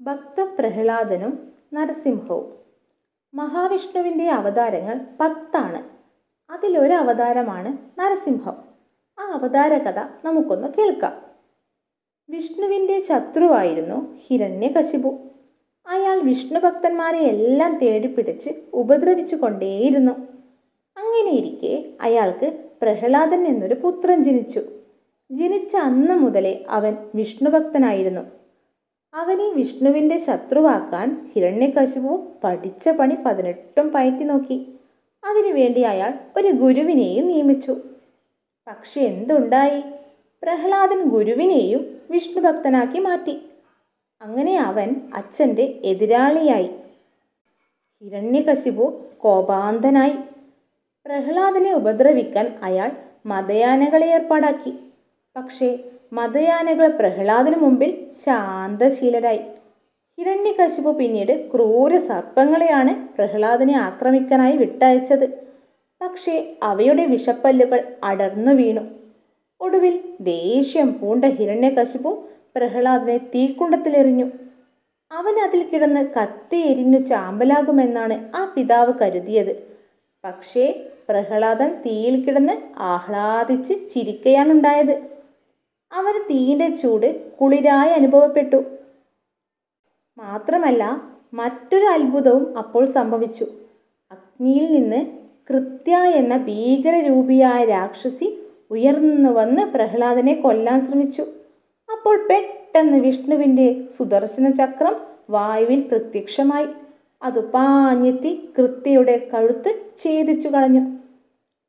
ഭക്തപ്രഹ്ലാദനും നരസിംഹവും. മഹാവിഷ്ണുവിന്റെ അവതാരങ്ങൾ പത്താണ്. അതിലൊരു അവതാരമാണ് നരസിംഹം. ആ അവതാര കഥ നമുക്കൊന്ന് കേൾക്കാം. വിഷ്ണുവിന്റെ ശത്രുവായിരുന്നു ഹിരണ്യകശിപു. അയാൾ വിഷ്ണുഭക്തന്മാരെ എല്ലാം തേടിപ്പിടിച്ച് ഉപദ്രവിച്ചു കൊണ്ടേയിരുന്നു. അങ്ങനെയിരിക്കെ അയാൾക്ക് പ്രഹ്ലാദൻ എന്നൊരു പുത്രൻ ജനിച്ചു. ജനിച്ച അന്ന് മുതലേ അവൻ വിഷ്ണുഭക്തനായിരുന്നു അവനെ വിഷ്ണുവിന്റെ ശത്രുവാക്കാൻ ഹിരണ്യകശിപു പഠിച്ച പണി പതിനെട്ടും പയറ്റി നോക്കി. അതിനുവേണ്ടി അയാൾ ഒരു ഗുരുവിനെയും നിയമിച്ചു. പക്ഷെ എന്തുണ്ടായി? പ്രഹ്ലാദൻ ഗുരുവിനെയും വിഷ്ണുഭക്തനാക്കി മാറ്റി. അങ്ങനെ അവൻ അച്ഛന്റെ എതിരാളിയായി. ഹിരണ്യകശിപു കോപാന്തനായി. പ്രഹ്ലാദനെ ഉപദ്രവിക്കാൻ അയാൾ മതയാനകളെ ഏർപ്പാടാക്കി. പക്ഷേ മതയാനകൾ പ്രഹ്ലാദന് മുമ്പിൽ ശാന്തശീലരായി. ഹിരണ്യകശിപു പിന്നീട് ക്രൂര സർപ്പങ്ങളെയാണ് പ്രഹ്ലാദനെ ആക്രമിക്കാനായി വിട്ടയച്ചത്. പക്ഷേ അവയുടെ വിഷപ്പല്ലുകൾ അടർന്നു വീണു. ഒടുവിൽ ദേഷ്യം പൂണ്ട ഹിരണ്യകശിപു പ്രഹ്ലാദനെ തീക്കുണ്ടത്തിലെറിഞ്ഞു. അവൻ അതിൽ കിടന്ന് കത്തി എരിഞ്ഞു ചാമ്പലാകുമെന്നാണ് ആ പിതാവ് കരുതിയത്. പക്ഷേ പ്രഹ്ലാദൻ തീയിൽ കിടന്ന് ആഹ്ലാദിച്ച് ചിരിക്കയാണുണ്ടായത്. അവന് തീയിന്റെ ചൂട് കുളിരായി അനുഭവപ്പെട്ടു. മാത്രമല്ല മറ്റൊരു അത്ഭുതവും അപ്പോൾ സംഭവിച്ചു. അഗ്നിയിൽ നിന്ന് കൃത്യ എന്ന ഭീകരരൂപിയായ രാക്ഷസി ഉയർന്നു വന്ന് പ്രഹ്ലാദനെ കൊല്ലാൻ ശ്രമിച്ചു. അപ്പോൾ പെട്ടെന്ന് വിഷ്ണുവിന്റെ സുദർശന ചക്രം വായുവിൽ പ്രത്യക്ഷമായി. അത് പാഞ്ഞെത്തി കൃത്യയുടെ കഴുത്ത് ഛേദിച്ചു കളഞ്ഞു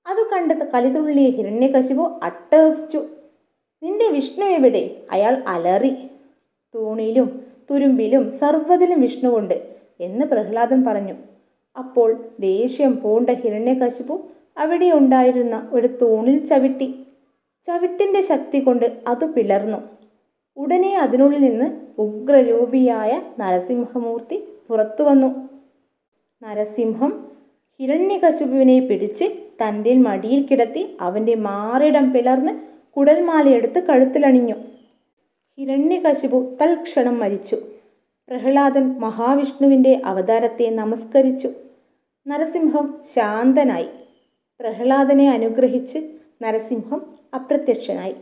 അത് കണ്ട് കലിതുള്ളിയ ഹിരണ്യകശിപു അട്ടഹസിച്ചു. നിന്റെ വിഷ്ണു എവിടെ? അയാൾ അലറി. തൂണിലും തുരുമ്പിലും സർവതിലും വിഷ്ണുവുണ്ട് എന്ന് പ്രഹ്ലാദൻ പറഞ്ഞു. അപ്പോൾ ദേഷ്യം പൂണ്ട ഹിരണ്യകശിപു അവിടെ ഉണ്ടായിരുന്ന ഒരു തൂണിൽ ചവിട്ടി. ചവിട്ടിന്റെ ശക്തി കൊണ്ട് അത് പിളർന്നു. ഉടനെ അതിനുള്ളിൽ നിന്ന് ഉഗ്രരൂപിയായ നരസിംഹമൂർത്തി പുറത്തു വന്നു. നരസിംഹം ഹിരണ്യകശുപുവിനെ പിടിച്ച് തന്റെ മടിയിൽ കിടത്തി അവന്റെ മാറിടം പിളർന്ന് കുടൽമാലയെടുത്ത് കഴുത്തിലണിഞ്ഞു. ഹിരണ്യകശിപു തൽക്ഷണം മരിച്ചു. പ്രഹ്ലാദൻ മഹാവിഷ്ണുവിന്റെ അവതാരത്തെ നമസ്കരിച്ചു. നരസിംഹം ശാന്തനായി. പ്രഹ്ലാദനെ അനുഗ്രഹിച്ച് നരസിംഹം അപ്രത്യക്ഷനായി.